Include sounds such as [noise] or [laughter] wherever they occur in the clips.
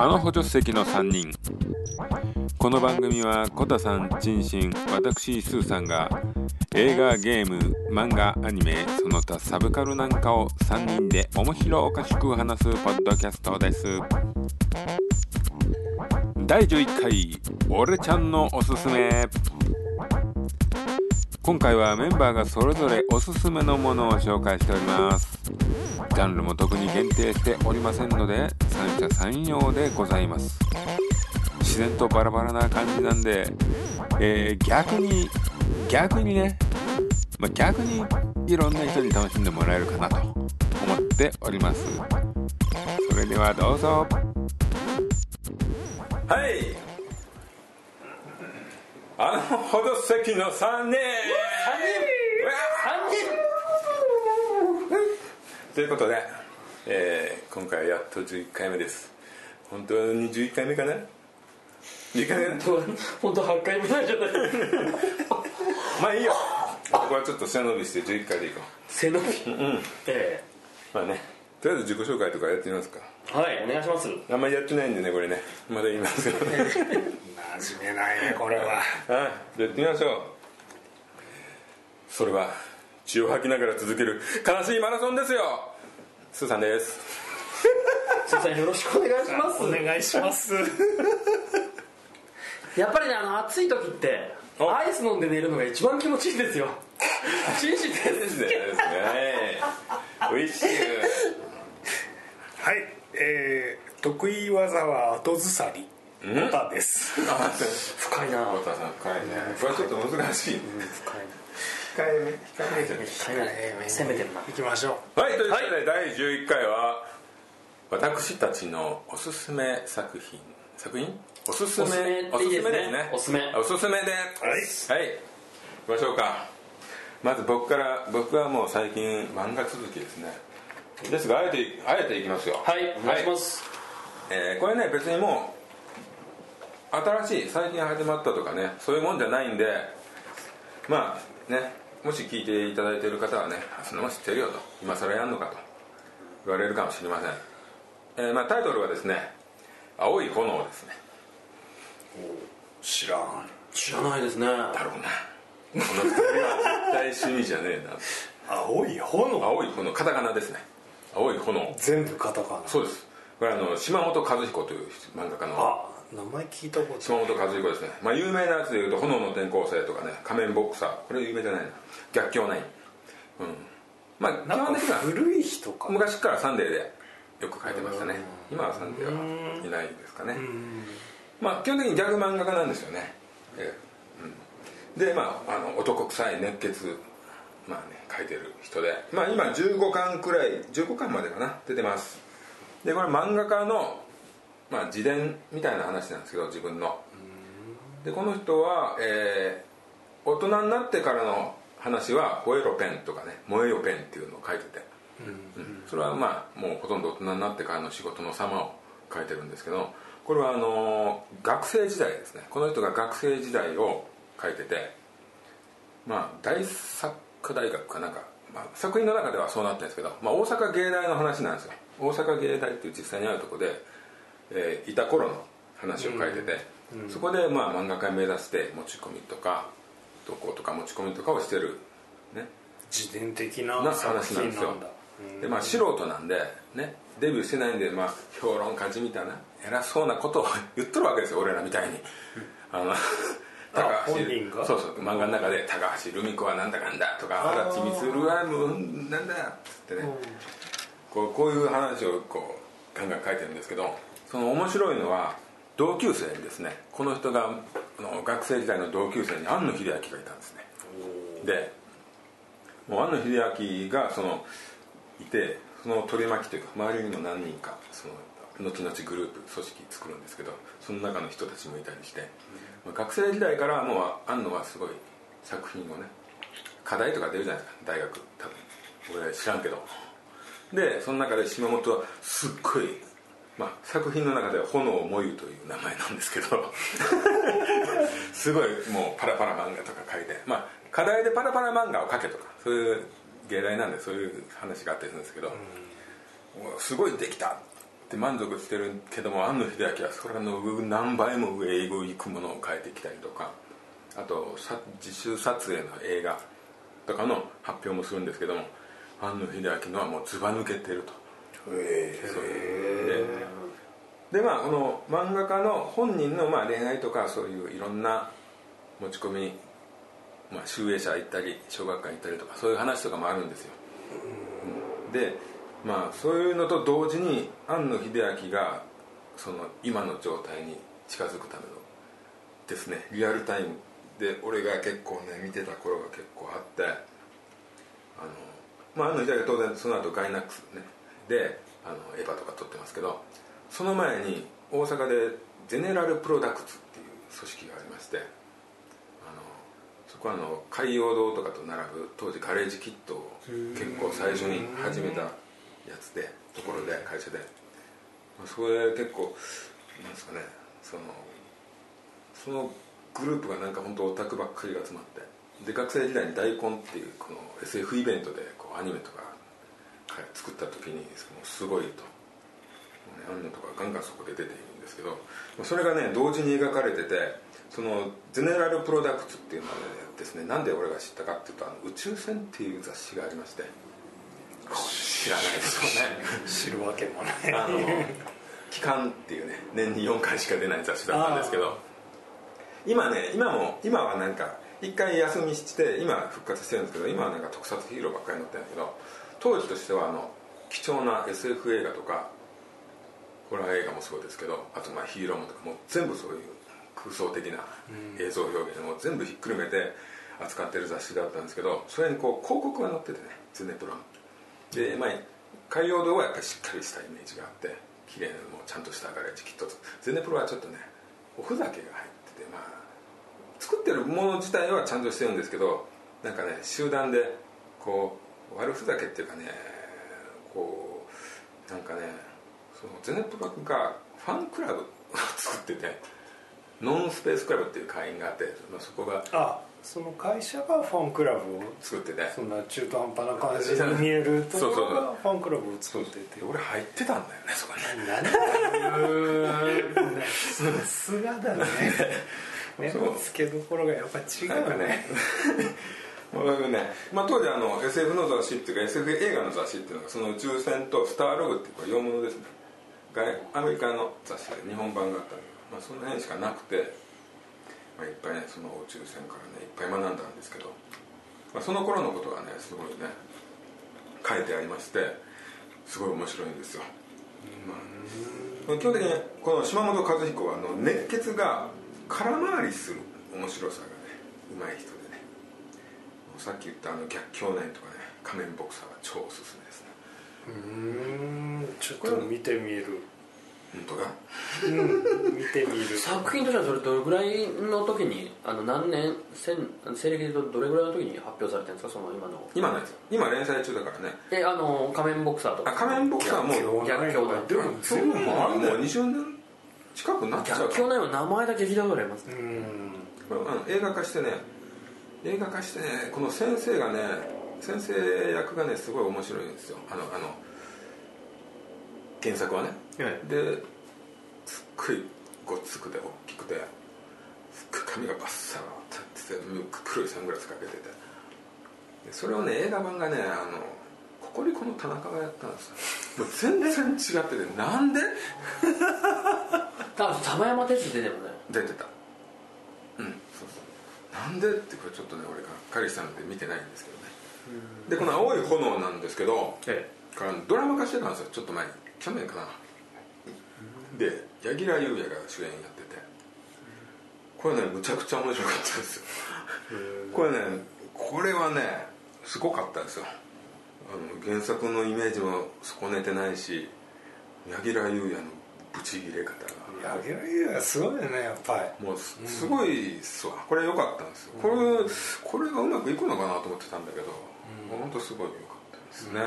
あの補助席の3人。この番組はコタさんチンシン私スーさんが映画ゲーム漫画アニメその他サブカルなんかを3人で面白おかしく話すポッドキャストです。第11回「俺ちゃんのおすすめ」今回はメンバーがそれぞれおすすめのものを紹介しております。ジャンルも特に限定しておりませんので三者三様でございます。自然とバラバラな感じなんで、えー、逆に逆にね、まあ、逆にいろんな人に楽しんでもらえるかなと思っております。それではどうぞ。はい。あのほど席の3人。3人ということで、えー、今回やっと11回目です。本当に11回目かな？11回目？[laughs] 本当8回目なんじゃない。[laughs] まあいいよ。ここはちょっと背伸びして11回でいこう。背伸び？うんえまあね。とりあえず自己紹介とかやってみますか。えはいお願いします。あんまりやってないんでねこれね。まだ言いますけど。[laughs] 馴染めないねこれは。はいやってみましょう。それは血を吐きながら続ける悲しいマラソンですよ。スーさんです。すいませんよろしくお願いします。お願いします。[laughs] やっぱりねあの暑い時ってお。アイス飲んで寝るのが一番気持ちいいんですよ。[laughs] 紳士ですですね。おいしい。はい。えー、得意技は後ずさり。ボタです。[laughs] あ深いな。小田さん深いね。これはちょっと難しい深い控えめ控えめじゃない深いな攻めてるな。行きましょはいということで、第11回は私たちのおすすめ作品。作品？おすすめ。おすすめですね。おすすめおすすめ。で。はい。はい。行きましょうか。まず僕から僕はもう最近漫画続きですね。ですがあえてあえていきますよ。はい。お願いします、えーこれね別にもう新しい最近始まったとかねそういうもんじゃないんでまあねもし聞いていただいている方はねあそんなもん知ってるよと今更やんのかと言われるかもしれません、えーまあ、タイトルはですね「青い炎」ですね。う知らん。知らないですね。だろうな。この二人は絶対趣味じゃねえな。青い炎？青い炎カタカナですね。青い炎。全部カタカナ。そうです。これあの島本和彦という漫画家のあ名前聞いたこと島本和彦ですね、まあ、有名なやつでいうと「炎の転校生」とかね「仮面ボクサー」これ有名じゃないな「逆境ナイン」うん。まあ基本的には古い人か。な昔から「サンデー」でよく書いてましたね。今は「サンデー」はいないですかね。まあ基本的にギャグ漫画家なんですよね、ええ。うん、でまああの男臭い熱血まあね書いてる人で。まあ今15巻くらい15巻までかな。出てます。でこれ漫画家の、まあ、自伝みたいな話なんですけど自分の。でこの人は、えー大人になってからの話は「吠えろペン」とかね「燃えよペン」っていうのを書いてて、うん。それはまあもうほとんど大人になってからの仕事の様を書いてるんですけどこれはあのー学生時代ですね。この人が学生時代を書いててまあ大作家大学かなんか、まあ、作品の中ではそうなってるんですけど、まあ、大阪芸大の話なんですよ。大阪芸大っていう実際にあるとこで、えーいた頃の話を書いてて、そこでまあ漫画家目指して持ち込みとか投稿とか持ち込みとかをしてるね。自伝的な話なんですよ。でまあ素人なんでね。デビューしてないんで、まあ、評論家じみたいな偉そうなことを [laughs] 言っとるわけですよ俺らみたいに。あの高橋そうそう。漫画の中で「高橋留美子はなんだかんだ」とか「荒地光はもうなんだ」っつってねこうこういう話をこうガンガン書いてるんですけどその面白いのは同級生にですね。この人がの学生時代の同級生に庵野秀明がいたんですね。でもう庵野秀明がそのいてその取り巻きというか周りにも何人かその後々グループ組織作るんですけどその中の人たちもいたりして、まあ学生時代からもう庵野はすごい作品をね課題とか出るじゃないですか。大学多分。俺知らんけど。でその中で島本はすっごいまあ、作品の中では「炎を燃ゆ」という名前なんですけど。[laughs] すごいもうパラパラ漫画とか書いてまあ課題でパラパラ漫画を描けとかそういう芸大なんでそういう話があったりするんですけど、すごいできたって満足してるけども庵野秀明はそれの何倍も上へ行くものを変えてきたりとか。あと自主撮影の映画とかの発表もするんですけども庵野秀明のはもうずば抜けてると。でまあこの漫画家の本人のまあ恋愛とかそういういろんな持ち込みまあ、集英社行ったり小学館行ったりとかそういう話とかもあるんですよ、でまあそういうのと同時に庵野秀明がその今の状態に近づくためのですねリアルタイム。で俺が結構ね見てた頃が結構あってあのまあ庵野秀明は当然その後ガイナックスねであのエヴァとか撮ってますけどその前に大阪でゼネラルプロダクツっていう組織がありましてあのそこはあの海洋堂とかと並ぶ当時ガレージキットを結構最初に始めたやつでところで会社で。それ結構なんですかねそのそのグループがなんか本当オタクばっかりが集まってで学生時代に大根っていうこの SF イベントでこうアニメとか作った時にすごいと。アニメとかガンガンそこで出ているんですけどそれがね同時に描かれててそのゼネラルプロダクツっていうのはですねなんで俺が知ったかっていうとあの宇宙船っていう雑誌がありまして。知らないですよね。知るわけもない。あの期間っていうね年に4回しか出ない雑誌だったんですけど。今ね今も今はなんか一回休みして今復活してるんですけど今はなんか特撮ヒーローばっかり載ってるんだけど当時としてはあの貴重な SF 映画とかホラー映画もそうですけどあとまあヒーローもとかもう全部そういう空想的な映像表現を全部ひっくるめて扱ってる雑誌だったんですけどそれにこう広告が載っててねゼネプロで、まあ、海洋堂はやっぱりしっかりしたイメージがあって綺麗なもうちゃんとしたガレージきっと。ゼネプロはちょっとねおふざけが入っててまあ作ってるもの自体はちゃんとしてるんですけどなんかね集団でこう悪ふざけっていうかねこうなんかねそのゼネプロがファンクラブを作っててノンスペースクラブっていう会員があって、まあ、そこがあその会社がファンクラブを作っててそんな中途半端な感じに見えるところがファンクラブを作ってて。俺入ってたんだよねそこに [laughs] さすがだね。目の付けどころがやっぱ違うねね。まあ、当時あの SF の雑誌っていうか SF 映画の雑誌っていうのがその宇宙船とスターログっていうこれ洋物ですね。アメリカの雑誌で日本版があったんでまあ、その辺しかなくて、まあ、いっぱいねその宇宙船からねいっぱい学んだんですけど、まあ、その頃のことがねすごいね書いてありましてすごい面白いんですよ、まあ、基本的にこの島本和彦はあの熱血が空回りする面白さがねうまい人さっき言ったあの逆境年とかね仮面ボクサーは超おすすめですね。うんちょっと見てみる。本当だ、うん、見てみる。[laughs] 作品としてはそれどれぐらいの時にあの何年西暦でどれぐらいの時に発表されてるんですか？その今の。今のやつ。今連載中だからね。えあの仮面ボクサーとか。仮面ボクサーも逆境でも全部もう20年近くなっちゃう逆境内は名前だけ聞いたことありますね。あの映画化してね映画化してねこの先生がね先生役がねすごい面白いんですよ。あのあの原作はね、はい、ですっごいごっつくて大きくてすっごい髪がバッサー立ってて黒いサングラスかけてて。それをね映画版がねあのココリコの田中がやったんですよ。もう全然違っててなんで？[laughs] 多分玉山哲司出てもね。出てたなんでってこれちょっとね俺がっかりしたので見てないんですけどね。でこの「青い炎」なんですけど、ええ、ドラマ化してたんですよ。ちょっと前に去年かな。で柳楽優弥が主演やってて。これねむちゃくちゃ面白かったですよ。これねこれはねすごかったですよ。あの原作のイメージも損ねてないし柳楽優弥のブチギレ方。が柳楽優弥すごいよねやっぱり。もうすごいっすわ。これ良かったんですよ、これこれがうまくいくのかなと思ってたんだけど、うん、本当すごい良かったですね、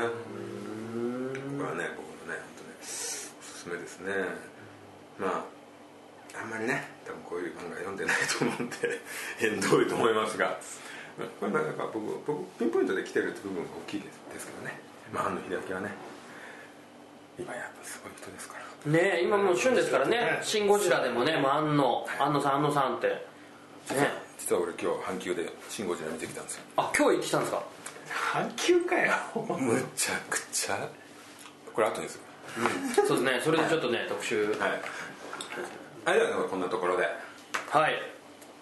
これはね僕すめですね。まああんまりね多分こういう漫画読んでないと思うんで [laughs] 縁遠いと思いますが。これなんか僕僕ピンポイントで来てるって部分が大きいですですけどね。まあ庵野秀明はね今やっぱすごい人ですから。ね今もう旬ですからね「シン・ゴジラ」でもね安野安野さん安野さんって。ね。実は俺今日阪急で「シン・ゴジラ」見てきたんですよ。あ今日行ってきたんですか？阪急かよ。[laughs] むちゃくちゃ。これ後にする。そうですね。それでちょっとね特集。はい。あれではこんなところで。はい。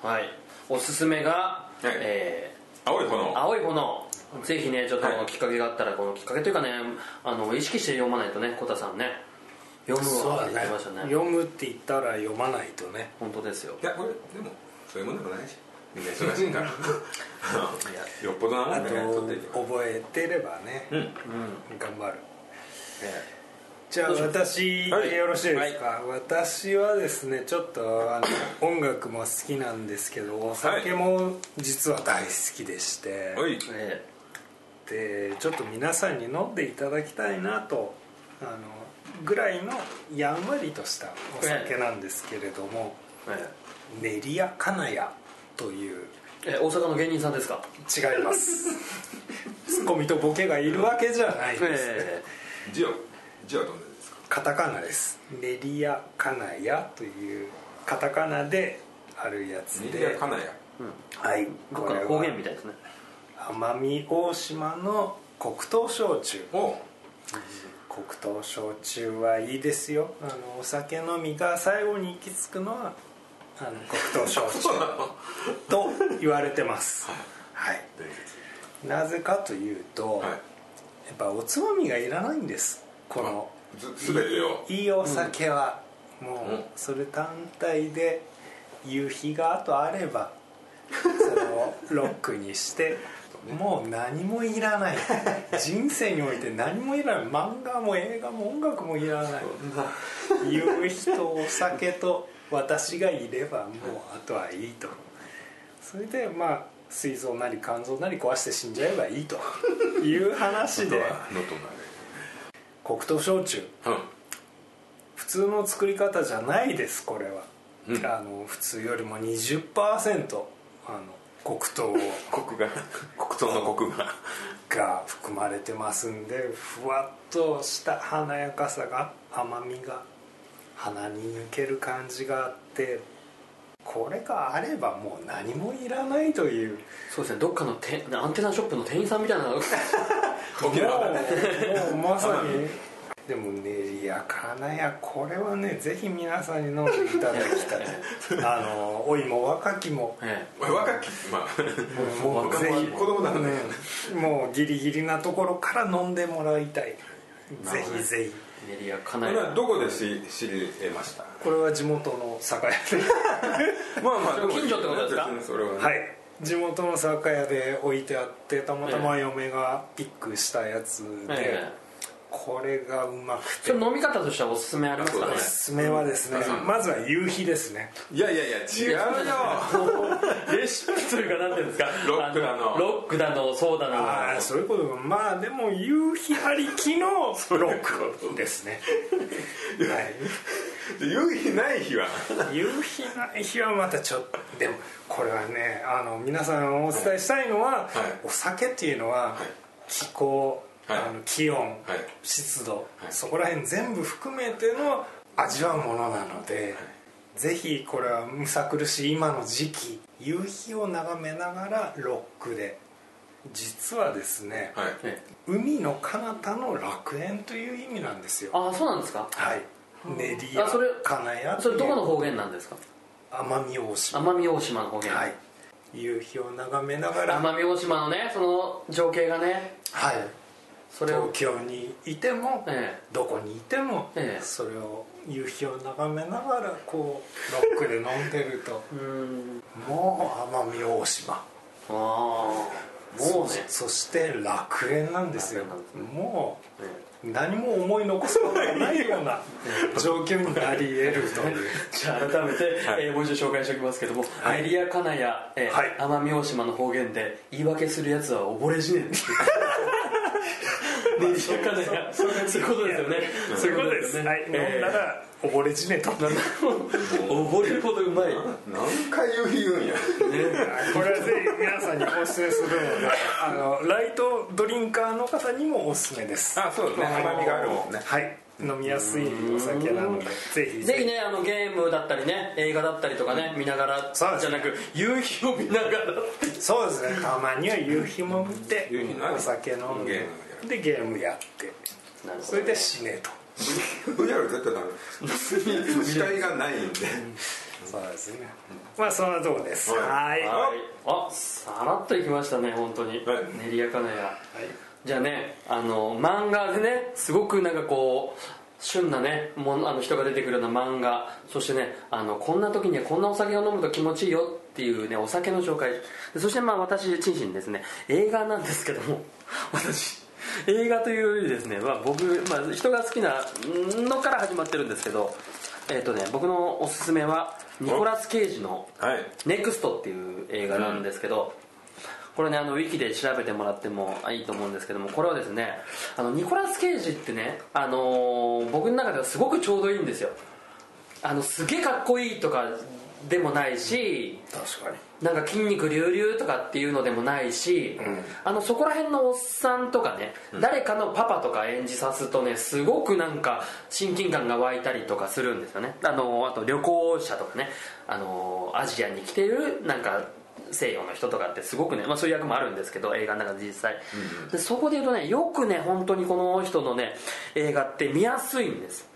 はい。おすすめが、はい。え青い炎。ー青い炎ぜひねちょっとはい。きっかけがあったらこのきっかけというかねあの意識して読まないとねコタさんね。読むわ。って言ってましたね。読むって言ったら読まないとね。本当ですよ。いやこれでもそういうもんでもないし。みんな忙しいから。[laughs] よっぽどなね。覚えてればね、うん。頑張る。じゃあ私はよろしいですか、私はですねちょっとあの音楽も好きなんですけどお酒も実は大好きでして、はい。えでちょっと皆さんに飲んでいただきたいなとあのぐらいのやんわりとしたお酒なんですけれども、練り屋金谷というーえー大阪の芸人さんですか？違います。ツッコミとボケがいるわけじゃないです、え字は字はどんなですか？カタカナです。練り屋金谷というカタカナであるやつ新で谷金谷。はい。どっかの方言みたいですね奄美大島の黒糖焼酎。お黒糖焼酎はいいですよ。あのお酒飲みが最後に行き着くのはあの黒糖焼酎と言われてます。[laughs] はい。なぜかというと、はい。やっぱおつまみがいらないんです。このいいお酒は、もうん。うそれ単体で夕日があとあればそれをロックにしてもう何もいらない。人生において何もいらない。漫画も映画も音楽もいらない。夕日とお酒と私がいればもうあとはいいと。それでまあ膵臓なり肝臓なり壊して死んじゃえばいいと。いう話で。黒糖焼酎。普通の作り方じゃないですこれは、うん。あの普通よりも20%あの黒糖を。うんコクが黒糖のコクが。が含まれてますんでふわっとした華やかさが甘みが鼻に抜ける感じがあってこれがあればもう何もいらないという。そうですね。どっかのてアンテナショップの店員さんみたいな。[laughs] もうもうまさにでも練りや金やこれはねぜひ皆さんに飲んでいただきたい。[laughs] あの老いも若きも。え若きまあ。もうぜひ。子供だね。もうギリギリなところから飲んでもらいたい。ぜひぜひ。え練り屋かこなりどこで知知り得ました？これは地元の酒屋で。[laughs] まあまあでも近所ってことですか？それはね。はい。地元の酒屋で置いてあってたまたま嫁がピックしたやつで、ええこれがうまくて。飲み方としてはおすすめありますかね？おすすめはですねまずは夕日ですね。いやいやいや違うよ。[laughs] レシピというかなんていうんですか？ロックだの。あロックだのそうだの。ああそういうことか。まあでも夕日ありきのロックですね。はい。夕日ない日は。夕日ない日はまたちょっとでもこれはねあの皆さんお伝えしたいのは、はい。お酒っていうのは、い。気候、はいあの気温、はい。湿度、はい。そこら辺全部含めての味わうものなので、ぜひこれはむさ苦しい今の時期夕日を眺めながらロックで。実はですね、はい。ええ海の彼方の楽園という意味なんですよ。ああそうなんですか？はい。練り屋あそれ金谷それどこの方言なんですか？奄美大島。奄美大島の方言。はい。夕日を眺めながら。奄美大島のねその情景がね。はいそれを東京にいても、えどこにいても、ええ。それを夕日を眺めながらこうロックで飲んでると。[laughs] もう奄美大島。ああ。もうね。そそして楽園なんですよ。もえう何も思い残すことがないような状況になり得るという。え [laughs] じゃあ改めて、えーもう一度紹介しておきますけども「はい。エリアカナヤ、えーはい。奄美大島の方言で言い訳するやつは溺れ死ねん」エリアカナヤそういうことですよね。そういうことです、はい、飲んだえら溺れ死ねと、ー溺れるほどうまい。何回夕日言うんや。これはぜひ皆さんにお勧めするのであのライトドリンカーの方にもおすすめです。あそうですね。甘みがあるもんね。はい。飲みやすいお酒なのでぜひぜひ。ねあのゲームだったりね映画だったりとかね見ながらじゃなく夕日を見ながらそうですね。たまには夕日も見て夕日のあるお酒飲んゲーでムでゲームやって。それで死ねと。VR 絶対ダメ視界がないんで。そうですね。まあそんなとこです。はい。あさらっといきましたね本当に、はい。練りやかなや。じゃあねあの漫画でねすごくなんかこう旬なねものあの人が出てくるような漫画。そしてねあのこんな時にはこんなお酒を飲むと気持ちいいよっていうねお酒の紹介。でそしてまあ私チンシンですね映画なんですけども。[laughs] 私映画というよりですね、まあ、僕、まあ、人が好きなのから始まってるんですけどえっ、とね僕のおすすめはニコラス・ケイジのはい「ネクストっていう映画なんですけど、これねあのウィキで調べてもらってもいいと思うんですけどもこれはですねあのニコラス・ケイジってね、あのー僕の中ではすごくちょうどいいんですよ。あのすげえかっこいいとかでもないし確かに。なんか筋肉隆々とかっていうのでもないし、あのそこら辺のおっさんとかね、誰かのパパとか演じさすとねすごくなんか親近感が湧いたりとかするんですよね。あのあと旅行者とかねあのアジアに来てるなんか西洋の人とかってすごくね、まあ、そういう役もあるんですけど映画の中で実際、でそこで言うとねよくね本当にこの人のね映画って見やすいんです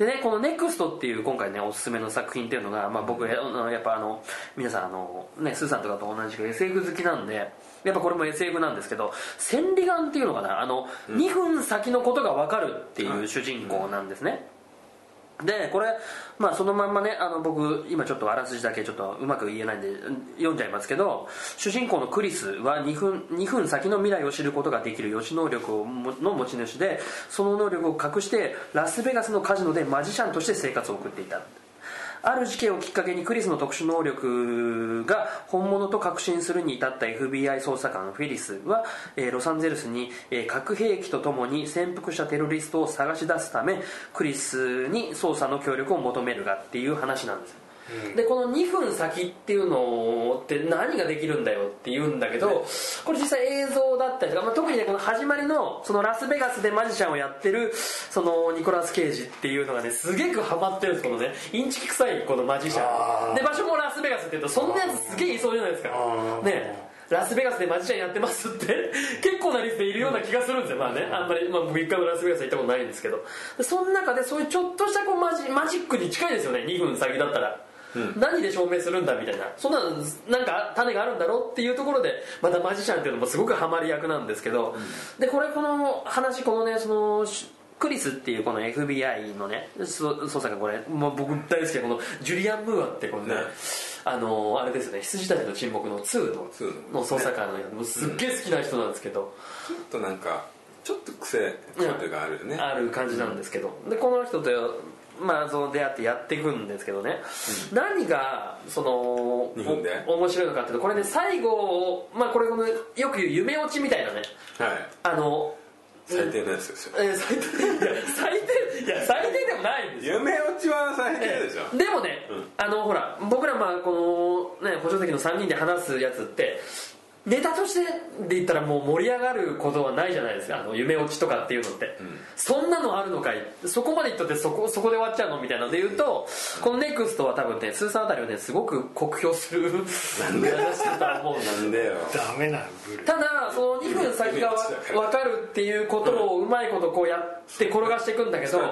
でねこの「NEXT」っていう今回ねおすすめの作品っていうのが、まあ、僕ややっぱあの皆さんあの、ね、スーさんとかと同じく SF 好きなんでやっぱこれも SF なんですけど千里眼っていうのかなあの、2分先のことが分かるっていう主人公なんですね、でこれ、まあ、そのまんまねあの僕今ちょっとあらすじだけちょっとうまく言えないんで読んじゃいますけど主人公のクリスは2分 ,2 分先の未来を知ることができる予知能力をの持ち主でその能力を隠してラスベガスのカジノでマジシャンとして生活を送っていた。ある事件をきっかけにクリスの特殊能力が本物と確信するに至った FBI 捜査官フェリスは、えーロサンゼルスに、えー核兵器とともに潜伏したテロリストを探し出すためクリスに捜査の協力を求めるがっていう話なんですよでこの2分先っていうのって何ができるんだよって言うんだけどこれ実際映像だったりとか、まあ、特にねこの始まりのそのラスベガスでマジシャンをやってるそのニコラス・ケイジっていうのがねすげえハマってるんですこのねインチキ臭いこのマジシャン。で場所もラスベガスっていうとそんなやつすげえいそうじゃないですか。ね。ラスベガスでマジシャンやってますって [laughs] 結構な率でいるような気がするんですよ、まあねあんまり、まあ、僕一回もラスベガス行ったことないんですけど。でその中でそういうちょっとしたこうマジマジックに近いですよね。2分先だったら、何で証明するんだみたいな。そんななんか種があるんだろうっていうところでまたマジシャンっていうのもすごくハマり役なんですけど、でこれこの話このねそのクリスっていうこの FBI のねそ捜査官これもう僕大好きなこのジュリアン・ムーアってこのねね。あのあれですよね羊たちの沈黙の2の2の捜査官のもうすっげえ好きな人なんですけど、ちょっとなんかちょっと癖癖があるよね、ある感じなんですけど、でこの人とまあその出会ってやっていくんですけどね、何がその日本で？お面白いのかっていうとこれね最後まあこれよく言う夢落ちみたいなね。はい。あの最低のやつですよ。えー最低いや最低いや最低でもないんですよ。夢落ちは最低でしょ、でもね、あのほら僕らまあこのね補助席の3人で話すやつってネタとしてで言ったらもう盛り上がることはないじゃないですか。あの夢落ちとかっていうのって、そんなのあるのかい？そこまで言っとってそこそこで終わっちゃうの？みたいなので言うと、このネクストは多分ねスーさんあたりをねすごく酷評するなんで？話だとは思うなんでよダメなただその2分先がわ分かるっていうことをうまいことこうやって転がしていくんだけどね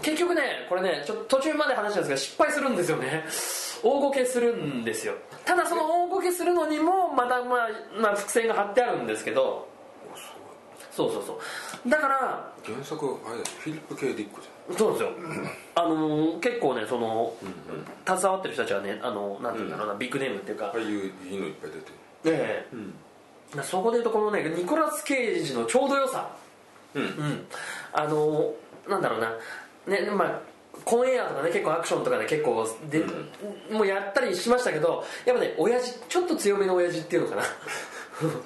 結局ねこれねちょ途中まで話したんですが失敗するんですよね。大ごけするんですよ。ただその大ごけするのにもまたまあ、まあ、伏線が張ってあるんですけどそうそうそう。だから原作あれだフィリップ・ケイ・ディックじそうですよ。あのー結構ねその携わってる人たちはねあのなんていうんだろうな、ビッグネームっていうか。ゃんああいういいのいっぱい出てる。ええ。そこでいうとこのねニコラス・ケイジのちょうど良さ。うん。うん。あのなんだろうな。ねまあコンエアとかね結構アクションとかね結構で、もうやったりしましたけどやっぱね親父ちょっと強めの親父っていうのかな。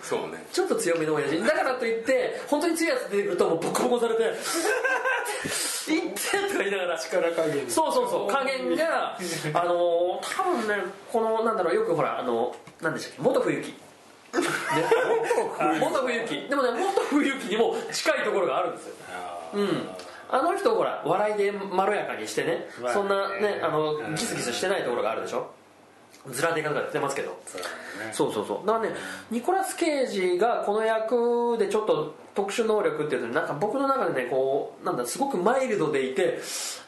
そうね。[laughs] ちょっと強めの親父。だからといって本当に強いやつ出てくるともうボコボコされて「[laughs] いって!」とか言いながら。力加減。そうそうそう。加減があの多分ねこのなんだろうよくほらあの何でしたっけ？元冬木ね [laughs] 元冬木でもね元冬木にも近いところがあるんですよ。あうんあの人ほら笑いでまろやかにしてね、まあそんなねあのうん。ギスギスしてないところがあるでしょ？ずらでかとか言ってますけどそうそうそうそう。だからねニコラス・ケイジがこの役でちょっと特殊能力っていうとなんか僕の中でねこうなんだすごくマイルドでいて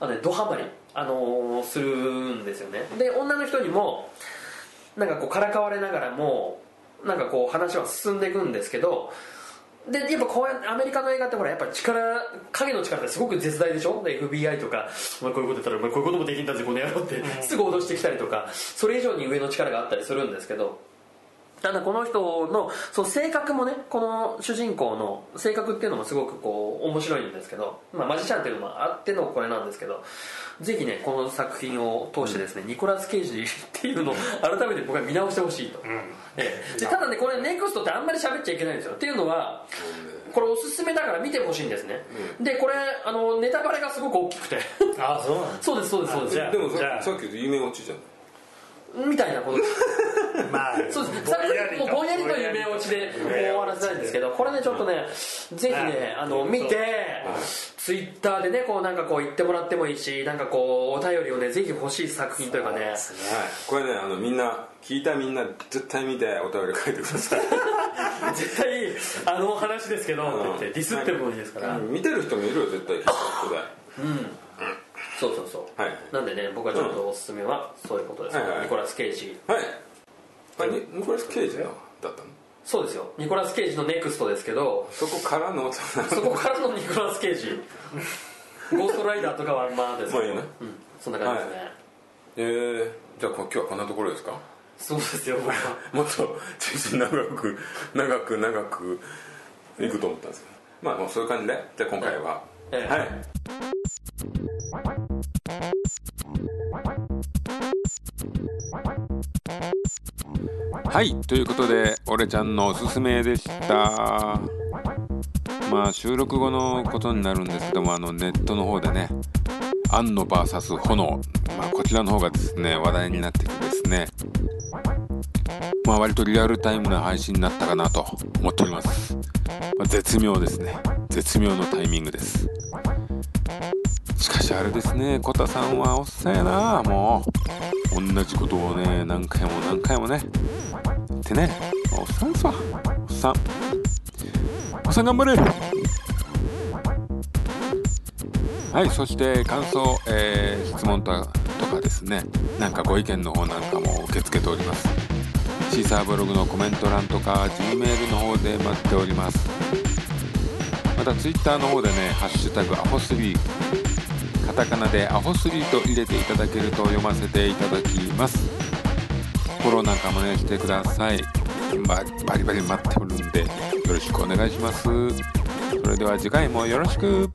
あの、ね、ドハマり、あのーするんですよね。で女の人にもなんかこうからかわれながらもなんかこう話は進んでいくんですけどでやっぱこうやアメリカの映画ってほらやっぱ力影の力ってすごく絶大でしょ？で FBI とかお前こういうこと言ったらお前こういうこともできんだぜこの野郎ってすぐ脅してきたりとかそれ以上に上の力があったりするんですけどただこの人のそう性格もねこの主人公の性格っていうのもすごくこう面白いんですけど、まあ、マジシャンっていうのもあってのこれなんですけどぜひねこの作品を通してですね、ニコラス・ケイジっていうのを改めて僕は見直してほしいと、ええ。でただねこれネクストってあんまり喋っちゃいけないんですよ。っていうのはこれおすすめだから見てほしいんですね、でこれあのネタバレがすごく大きくて。あそうなんだ。そうですそうですそうです。じゃあでもさじゃあ。さっき言った夢落ちじゃない？みたいなこと。で [laughs] すまあそうです。さもうぼんやりと夢落ちでもう終わらせたいんですけどこれねちょっとねぜひねあの見てツイッターでねこうなんかこう言ってもらってもいいしなんかこうお便りをねぜひ欲しい作品というかね。はいこれねあのみんな聞いたみんな絶対見てお便り書いてください。[laughs] 絶対あの話ですけどって言ってディスってもいいですから。見てる人もいるよ絶対。聞いてくだそうそうそう。はい。なんでね僕はちょっとおすすめはそういうことです。はいはい。ニコラス・ケイジ。はい。あニニコラス・ケイジのだったの？そうですよ。ニコラス・ケイジのネクストですけどそこからのそこからのニコラス・ケイジ。[laughs] ゴーストライダーとかはまあですけど。ねうん。そんな感じですね、えー、じゃあこ今日はこんなところですか？そうですよ [laughs] もっと中心長く長く長くいくと思ったんですけど。まあもうそういう感じで。じゃあ今回は、ええはいはいということで俺ちゃんのおすすめでした。まあ収録後のことになるんですけどもあのネットの方でね庵野 VS 炎、まあ、こちらの方がですね話題になっててですね。まあ割とリアルタイムな配信になったかなと思っております、まあ絶妙ですね。絶妙のタイミングです。しかしあれですねコタさんはおっさんやな。もう。同じことをね何回も何回もね。ってね。おっさんですわおっさん。おっさん頑張れ。はいそして感想、えー質問とかですね。なんかご意見の方なんかも受け付けております。シーサーブログのコメント欄とか G メールの方で待っております。また Twitter の方でね「ハッシュタグアホ3」カタカナでアホスリーと入れていただけると読ませていただきます。フォローなんかもねしてください。ババリバリ待っておるんでよろしくお願いします。それでは次回もよろしく。